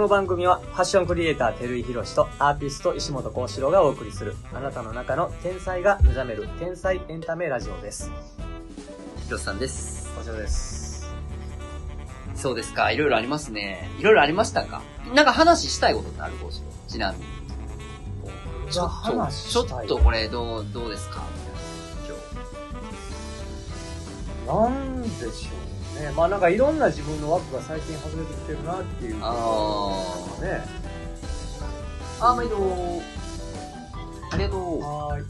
の番組はファッションクリエイター照井博士とアーティスト石本幸四郎がお送りするあなたの中の天才が目覚める天才エンタメラジオです。ひろさんです。こちらです。そうですか。いろいろありますね。いろいろありましたか？なんか話したいことってあるこうしちなみに。じゃあ話ちょしたいっとこれどう、どうですか？今なんでしょうね。まあなんかいろんな自分の枠が最近外れてきてるなっていう。あーね。日。あ、毎度。ありがとう。はーい。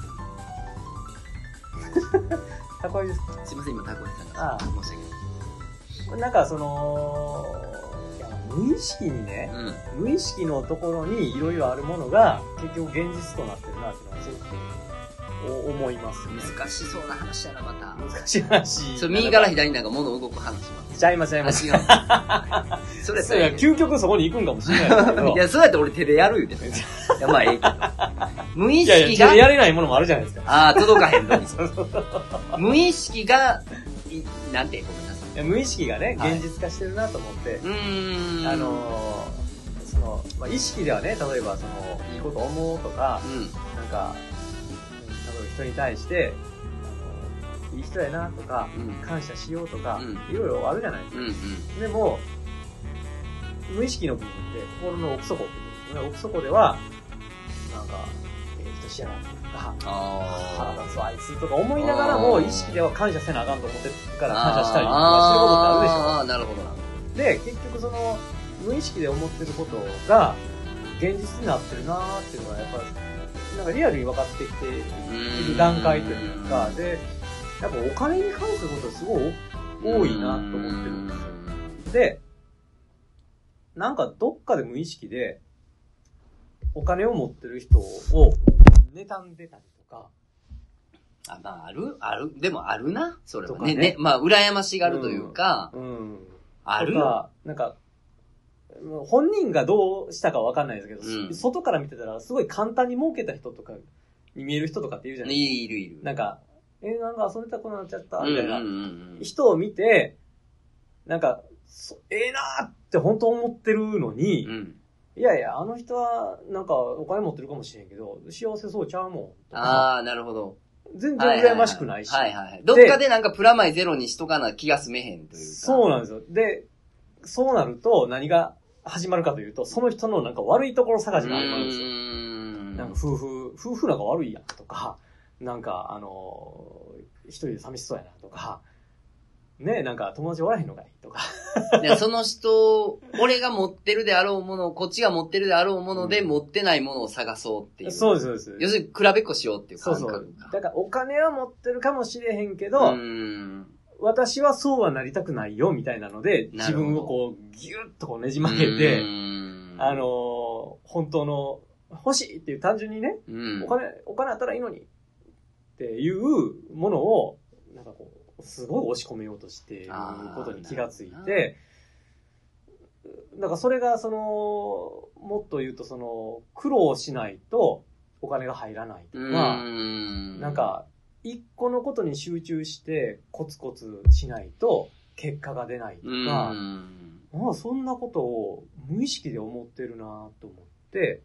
高いですか？すいません、今タコやったああ申し訳これなんかその、いや無意識にね、ない。うん。無意識のところにいろいろあるものが結局現実となってるなっていうのはすごくますね。難しそうな話やな、また。難しい話。それ右から左になんか物動く話します。ちゃいますちゃいます。あ違う。それそういや、究極そこに行くんかもしれない。いや、そうやって俺手でやる言うてんの いや、まあ、ええけど。無意いやいや、識が手で、やれないものもあるじゃないですか。ああ、届かへんのに。無意識が、いなんて、ごめんなさい。いや無意識がね、はい現実化してるなと思って、うーん。あのー、その、まあ、意識ではね、例えばその、いいこと思うとかう、ん。なんか、人に対して、あのいい人やなとか、うん。感謝しようとかうん、いろいろあるじゃないですか。うん。うん。でも、無意識の部分って心の奥底ってことですね。奥底では、なんか、えー、人知らないとか、腹あ立つわあいつとか思いながらも、あー意識では感謝せなあかんと思ってるから感謝したりとかしてることってあるでしょ。ああ、なるほどな。で、結局その、無意識で思ってることが、現実になってるなーっていうのは、やっぱり、なんかリアルに分かってきている段階というか、で、やっぱお金に関することがすごい多いなと思ってるんですよ。で、なんかどっかで無意識で、お金を持ってる人を妬んでたりとか、あ、まあ、あるあるでもあるな。それはね。ねね。まあ、羨ましがるというか、うん。ある？よ。とか、なんか、本人がどうしたかわかんないですけど、うん外から見てたらすごい簡単に儲けた人とかに見える人とかっているじゃないですいるいる。か。なんか、えなんか遊びたくなっちゃった、うんうんみたいなうん人を見て、なんか、そええなーって本当思ってるのに、うん。いやいや、あの人はなんかお金持ってるかもしれんけど、幸せそうちゃうもん。とかああ、なるほど。全然羨ましくないし。はいはいはい。どっかでなんかプラマイゼロにしとかな気が済めへんというか。そうなんですよ。で、そうなると何が始まるかというと、その人のなんか悪いところ探しが始まるんですよ。なんか夫婦、夫婦仲悪いやんとか、なんかあのー一人で寂しそうやなとか、ねなんか友達おらへんのかいとか。でその人、俺が持ってるであろうものを、こっちが持ってるであろうもので、うん持ってないものを探そうっていう。そうです、そうです。要するに、比べっこしようっていうそうそ感覚う。だからお金は持ってるかもしれへんけど、うーん。私はそうはなりたくないよ、みたいなので、自分をこう、ぎゅっとこうねじ曲げてあ、のー本当の、欲しいっていう単純にね、うんお。金、お金あったらいいのにっていうものを、なんかこう、すごい押し込めようとしていることに気がついて、なんかそれがその、もっと言うとその、苦労しないとお金が入らないとうか。なん、か、一個のことに集中してコツコツしないと結果が出ないとか、ん。まあそんなことを無意識で思ってるなと思って、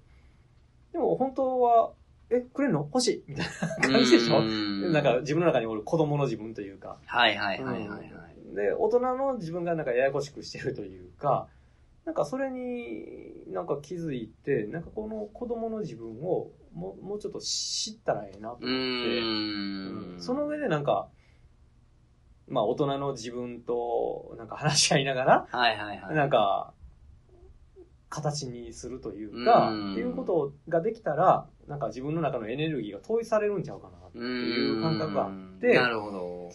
でも本当は、え、くれんの？欲しい？みたいな感じでしょ？なんか自分の中におる子供の自分というか。はいはいはいはいはい。うんで、大人の自分がなんかややこしくしてるというか、なんかそれになんか気づいて、なんかこの子供の自分をもうもうちょっと知ったらええなと思って、うーん。その上でなんか、まあ大人の自分となんか話し合いながら、はいはいはい。なんか、形にするというか、うんっていうことができたら、なんか自分の中のエネルギーが投影されるんちゃうかなっていう感覚があって、なるほど。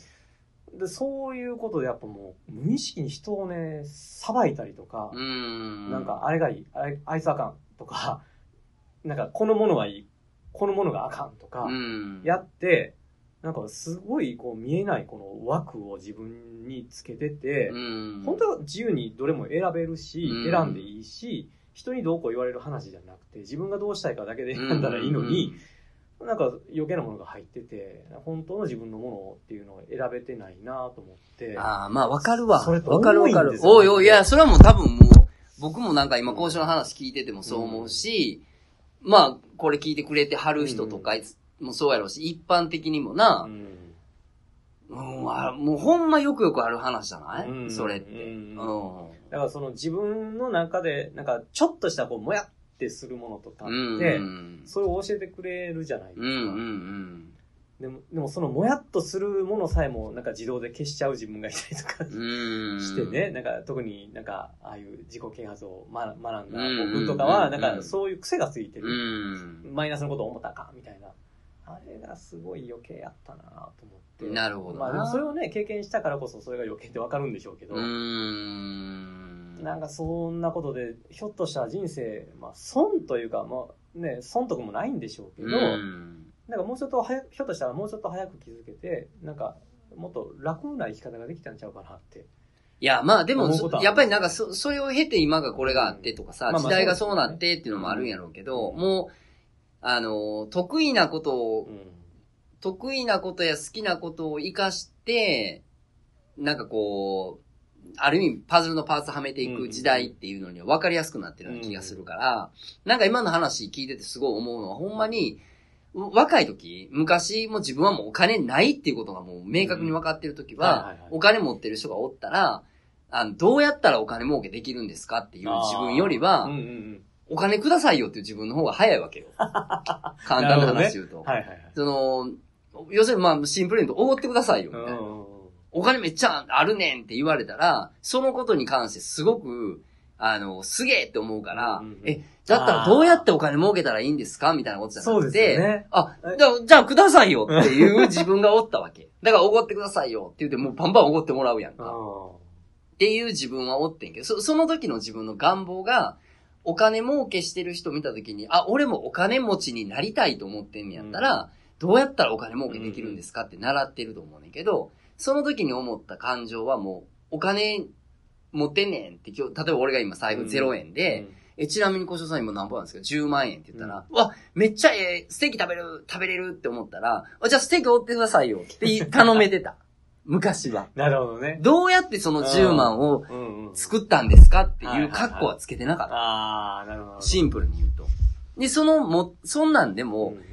でそういうことでやっぱもう無意識に人をね、裁いたりとか。なんかあれがいい、あれあいつあかんとか、なんかこのものはいい、このものがあかんとか、うん、やって、なんかすごいこう見えないこの枠を自分につけてて、うん、本当は自由にどれも選べるし、うん。選んでいいし、人にどうこう言われる話じゃなくて、自分がどうしたいかだけで選んだらいいのに、なんか余計なものが入ってて、本当の自分のものっていうのを選べてないなと思って。ああ、まあわかるわ。それってわかるわかるおいおい、いや、それはもう多分もう、僕もなんか今交渉の話聞いててもそう思うし、まあ、これ聞いてくれてはる人とかもそうやろうし、一般的にもな、うんうん、あもうほんまよくよくある話じゃない、うんそれって。ううんん。だからその自分の中で、なんかちょっとしたこう、もやってするものとかうん。って、うん。それを教えてくれるじゃないですか。うんうんでも、でもそのもやっとするものさえも、なんか自動で消しちゃう自分がいたりとかうん。うん。してね、なんか特になんか、ああいう自己啓発を学学んだうん僕とかは、うんなんかそういう癖がついてうる。ん。マイナスのことを思ったか、みたいな。あれがすごい余計やったなと思って。なるほどなまあそれをね、経験したからこそそれが余計ってわかるんでしょうけど。うん。なんかそんなことで、ひょっとしたら人生、まあ損というか、まあね、損得もないんでしょうけど、うん。なんかもうちょっと早く、ひょっとしたらもうちょっと早く気づけて、なんか、もっと楽な生き方ができたんちゃうかなって。いや、まあでもやっぱりなんかそ、それを経て今がこれがあってとかさ、時代がそうなってっていうのもあるんやろうけど、うん。もう、あの、得意なことをう、ん。得意なことや好きなことを活かして、なんかこう、ある意味パズルのパーツはめていく時代っていうのには分かりやすくなってるような気がするから、なんか今の話聞いててすごい思うのは、ほんまに、若い時、昔も自分はもうお金ないっていうことがもう明確に分かってる時はお金持ってる人がおったら、あの、どうやったらお金儲けできるんですかっていう自分よりはうん、うんうん。お金くださいよっていう自分の方が早いわけよ。簡単な話言うと。はいはいはい。その、要するにまあシンプルに言うと、おごってくださいよ、みたいな。うんお金めっちゃあるねんって言われたら、そのことに関してすごく、あの、すげえって思うから、うんうんうんえ、だったらどうやってお金儲けたらいいんですかみたいなことじゃなそうですくて、よね。あ、じゃあ、じゃあくださいよっていう自分がおったわけ。だからおごってくださいよって言って、もうバンバンおごってもらうやんか。っていう自分はおってんけど、そその時の自分の願望が、お金儲けしてる人見た時に、あ、俺もお金持ちになりたいと思ってんねやったら、どうやったらお金儲けできるんですかって習ってると思うねんけど、その時に思った感情はもう、お金持ってんねんって今日、例えば俺が今財布0円で、え、ちなみに小翔さん今何本なんですか ?10 万円って言ったら、うわ、めっちゃええ、ステーキ食べる、食べれるって思ったら、あじゃあステーキおってくださいよって頼めてた。昔は。なるほどね。どうやってその10万をうんうん。作ったんですかっていう格好はつけてなかった。ああ、なるほど。シンプルに言うと。で、そのも、そんなんでもう、ん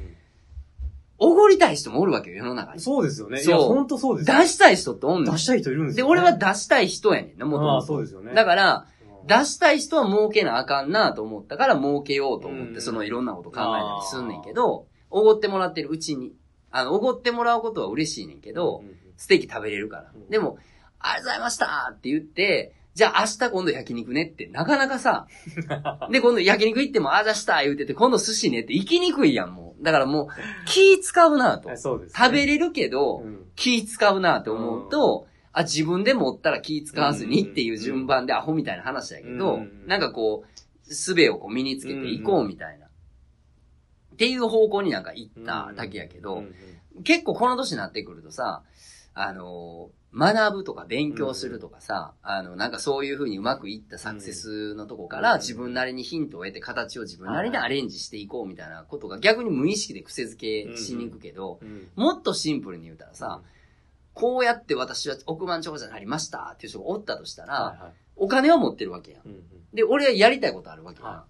おごりたい人もおるわけよ、世の中うんに。そうですよね。いそうや、本当そうですよ。出したい人っておんねん出したい人いるんですで、よ。俺は出したい人やねんな、もとああ、もと。そうですよね。だから、うん出したい人は儲けなあかんなと思ったから儲けようと思って、うんそのいろんなこと考えたりすんねんけど、おごってもらってるうちに、あの、おごってもらうことは嬉しいねんけど、ステーキ食べれるから。うんでも、ありがとうございましたって言って、じゃあ明日今度焼肉ねって、なかなかさ、で、今度焼肉行っても、あざした言うてて、今度寿司ねって行きにくいやん、もう。だからもう、気使うなとあ。そうですね。食べれるけど、うん気使うなって思うと、あ、自分で持ったら気使わずにっていう順番でアホみたいな話だけど、うんなんかこう、術をこう身につけていこうみたいな。っていう方向になんか行っただけやけど、うんうん結構この年になってくるとさ、あの、学ぶとか勉強するとかさ、あの、なんかそういう風にうまくいったサクセスのとこからうん自分なりにヒントを得て形を自分なりにアレンジしていこうみたいなことが逆に無意識で癖づけしに行くけど、うんもっとシンプルに言うたらさ、こうやって私は億万長者になりましたっていう人がおったとしたら、はいはい。お金は持ってるわけやん。うんうん。で、俺はやりたいことあるわけやん。は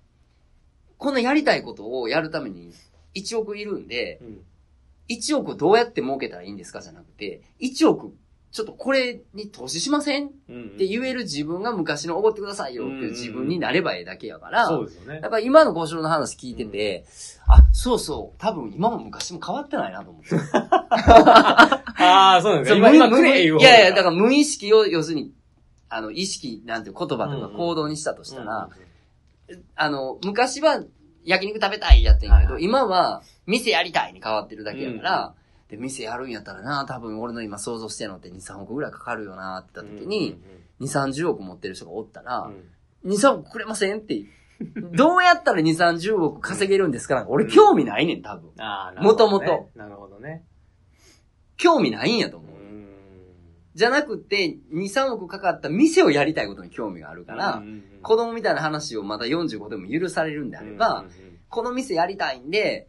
このやりたいことをやるために1億いるんで、うん。1億どうやって儲けたらいいんですかじゃなくて、1億ちょっとこれに投資しませんっうんうんて言える自分が昔のおごってくださいよっていう自分になればええだけやから、そうですよね。やっ。ぱり今の交渉の話聞いてて、あ、そうそう、多分今も昔も変わってないなと思って。ああ、そうなんですそうか。今、今無くいやいや、だから無意識を、要するに、あの、意識なんていう言葉とかうんうん。行動にしたとしたら、うんあの、昔は焼肉食べたいやってんやけど、はいはい。今は店やりたいに変わってるだけやから、で、店やるんやったらな、多分俺の今想像してるのって2、3億ぐらいかかるよなって言った時に、2、30億持ってる人がおったらうん、うん2、3億くれませんって。どうやったら2、30億稼げるんですか俺興味ないねん、多分。ああ、なるほどねもともなるほどね。興味ないんやと思う。うんじゃなくて、2、3億かかった店をやりたいことに興味があるから、子供みたいな話をまだ45でも許されるんであれば、この店やりたいんで、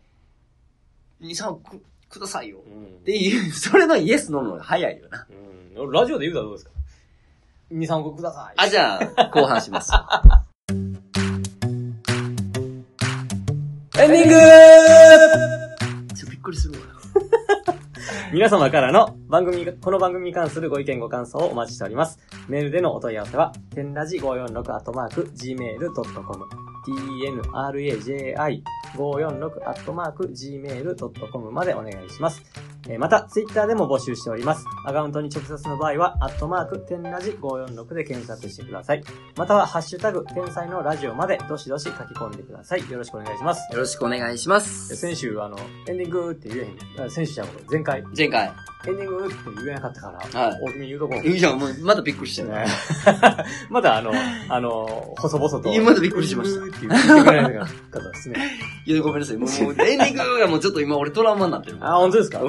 2、3億くださいよ。っていう、それのイエスノーのが早いよな。うん。ラジオで言うたらどうですか ?2、3個ください。あ、じゃあ、後半します。エンディングちょ、びっくりするわ。皆様からの番組、この番組に関するご意見ご感想をお待ちしております。メールでのお問い合わせは、点ラジ546 at mark gmail.com。Tenraji546 アットマーク gmail.com までお願いします。えーまた、ツイッターでも募集しております。アカウントに直接の場合は、アットマーク、天ラジ546で検索してください。または、ハッシュタグ、天才のラジオまで、どしどし書き込んでください。よろしくお願いします。よろしくお願いしま。です先週、あの、エンディングって言えへん。あ先週じゃん、前回、前回。エンディングって言えなかったから、はい大きめに言うとこう。いや、もう、まだびっくりしたよ。ね まだあの、あの、細々と。まだびっくりしましたって言ってくれない方ですね。いや、ごめんなさい。もう、エンディングがもうちょっと今俺トラウマになってる。あ、本当ですか？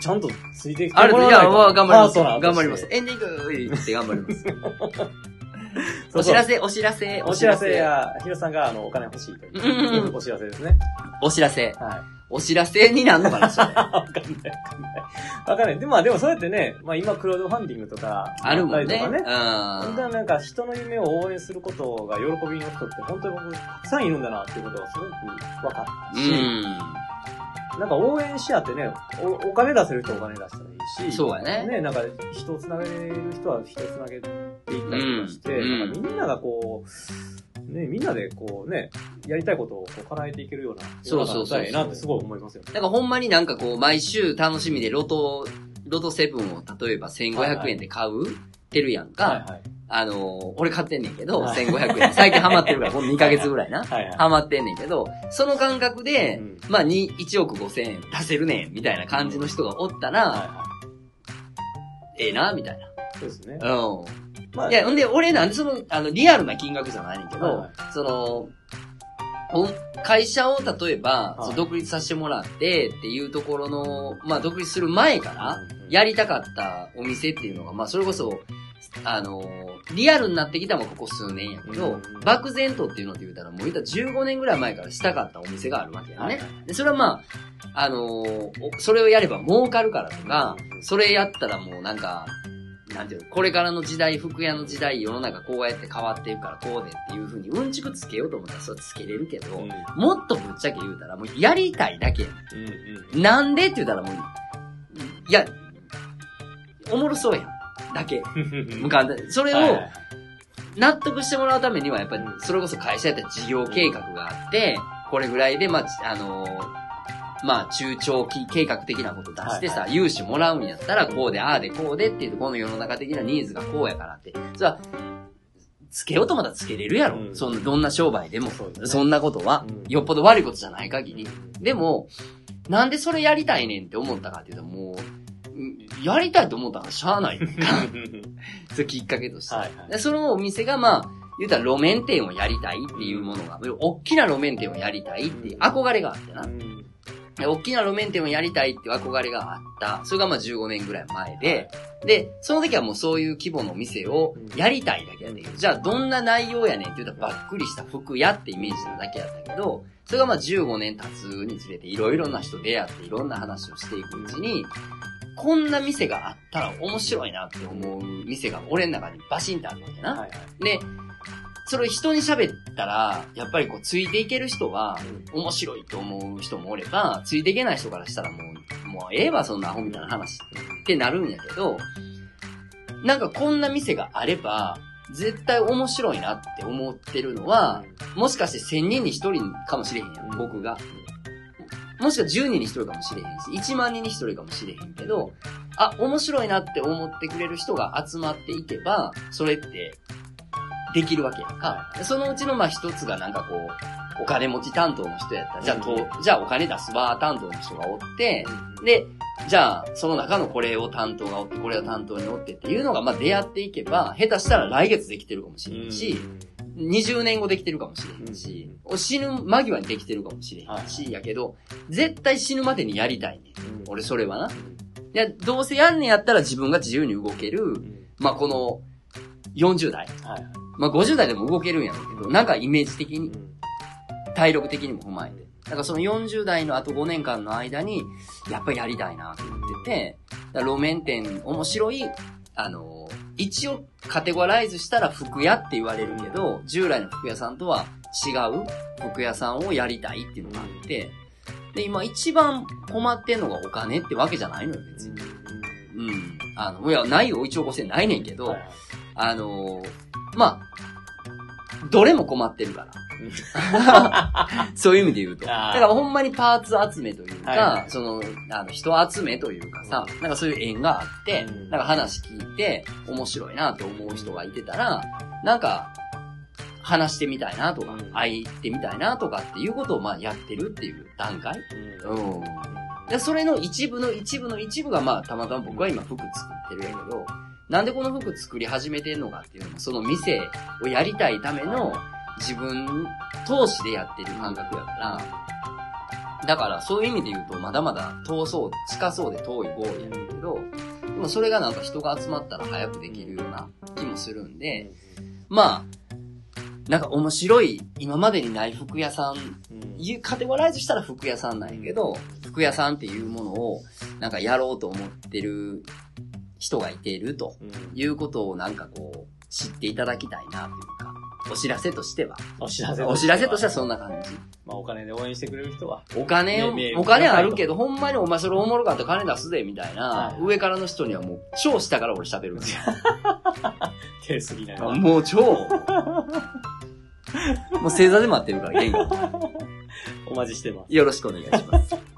ちゃんとついてきてもらわないとまあ頑張ります。頑張ります。エンディングって頑張ります。そうそうお知らせ、お知らせ、お知らせ。や、ヒロさんがあの、お金欲しいとうんいううお知らせですね。お知らせ。はい。お知らせになんのかな、それ。わかんない、わかんない。わかんない。でもまあでもそうやってね、まあ今クラウドファンディングとか、あるもんね。とかね。うん。本当になんか人の夢を応援することが喜びの人って本当に僕たくさんいるんだなっていうことがすごく分かったし、うん。なんか応援し合ってね、おお金出せる人はお金出したらいいし、そうやねね、なんか人をつなげる人は人をつなげていったりとかして、うんなんかみんながこう、ね、みんなでこうね、やりたいことをこう叶えていけるような、そうそうそうなりたいなってすごい思いますよ。だからほんまになんかこう、毎週楽しみでロト、ロト7を例えば1500円で買うてるやんか。はいはい。あのー、俺買ってんねんけど、はい1500円。最近ハマってるから、ほんと2ヶ月ぐらいな。はいはい。ハマってんねんけど、その感覚で、うんまあ、に1億5千円出せるねん、みたいな感じの人がおったら、はいはええな、みたいい。そうですね。な。うん。まあいや、ほんで、俺なんでその、あの、リアルな金額じゃないねんけど、はいその、会社を例えば、独立させてもらってっていうところの、まあ独立する前から、うんやりたかったお店っていうのが、まあそれこそ、あの、リアルになってきたのはここ数年やけど、うん漠然とっていうのって言うたら、もう言ったら15年ぐらい前からしたかったお店があるわけやね。で、それはまあ、あのおそれをやれば儲かるからとか、それやったらもうなんか、なんていうの、これからの時代、服屋の時代、世の中こうやって変わっていくからこうでっていう風にうんちくつけようと思ったらそれつけれるけど、うんもっとぶっちゃけ言うたら、もうやりたいだけやうんん。なんでって言ったらもう、いや、おもろそうやん。だけ。うん無感で。それを納得してもらうためには、やっぱり、それこそ会社やったら事業計画があって、これぐらいで、まあ、あのーまあ、中長期計画的なこと出してさ、はい融資もらうんやったら、こうで、ああで、こうでっていう、この世の中的なニーズがこうやからって。それは、つけようとまたらつけれるやろ。うんそんな、どんな商売でも。そんなことは、うんよっぽど悪いことじゃない限り。でも、なんでそれやりたいねんって思ったかっていうと、もう、うんやりたいと思ったらしゃあない。それきっかけとして。はいはいでそのお店がまあ、言うたら路面店をやりたいっていうものが、大きな路面店をやりたいっていう憧れがあってな。うんで大きな路面店をやりたいって憧れがあった。それがまあ15年ぐらい前で、で、その時はもうそういう規模の店をやりたいだけやったけど、じゃあどんな内容やねんって言ったらばっくりした服屋ってイメージなだけやったけど、それがまあ15年経つにつれていろいろな人出会っていろんな話をしていくうちに、こんな店があったら面白いなって思う店が俺の中にバシンってあるわけな。はいはい。で、それを人に喋ったら、やっぱりこう、ついていける人は、面白いと思う人もおれば、ついていけない人からしたらもう、もうええわ、そんなアホみたいな話ってなるんやけど、なんかこんな店があれば、絶対面白いなって思ってるのは、もしかして1000人に1人かもしれへんやん、僕が。もしくは10人に1人かもしれへんし、1万人に1人かもしれへんけど、あ、面白いなって思ってくれる人が集まっていけば、それって、できるわけやんか。でそのうちのまあ一つがなんかこう、お金持ち担当の人やった。ら、じゃあと、じゃあお金出すわ担当の人がおって、で、じゃあ、その中のこれを担当がおって、これを担当におってっていうのが、まあ出会っていけば、下手したら来月できてるかもしれんし、20年後できてるかもしれへんし、死ぬ間際にできてるかもしれへんし、やけど、絶対死ぬまでにやりたいねん。俺それはな。いや、どうせやんねんやったら自分が自由に動ける、まあこの、40代。はいまあ50代でも動けるんやろうけど、なんかイメージ的に、体力的にも踏まえて。だからその40代のあと5年間の間に、やっぱりやりたいなと思ってて、だから路面店、面白い、あの、一応カテゴライズしたら服屋って言われるけど、従来の服屋さんとは違う服屋さんをやりたいっていうのがあって、で、今一番困ってんのがお金ってわけじゃないのよ、別に。うん。あの、いや、ないよ、1億5000ないねんけど、はいあのーまあ、どれも困ってるから。そういう意味で言うと。だからほんまにパーツ集めというか、はい。その、あの、人集めというかさ、なんかそういう縁があって、うん。なんか話聞いて、面白いなと思う人がいてたら、なんか、話してみたいなとか、うん。会ってみたいなとかっていうことをまあやってるっていう段階。うん。うん。で、それの一部の一部の一部がまあたまたま僕は今服作ってるんやけど、なんでこの服作り始めてんのかっていうのも、その店をやりたいための自分投資でやってる感覚やから、だからそういう意味で言うとまだまだ遠そう、近そうで遠いゴールやねんけど、でもそれがなんか人が集まったら早くできるような気もするんで、まあ、なんか面白い、今までにない服屋さんうん。カテゴライズしたら服屋さんなんやけど、服屋さんっていうものをなんかやろうと思ってる人がいているとうんいうことをなんかこう知っていただきたいなというか、お知らせとしては。お知らせお知らせとしてはそんな感じ。まあお金で応援してくれる人は。お金をお金あるけど、ほんまにお前それおもろかったら金出すで、みたいなは、い上からの人にはもう超下から俺喋るんですよ。手すぎないな。もう超。もう正座で待ってるから、玄関。お待ちしてます。よろしくお願いします。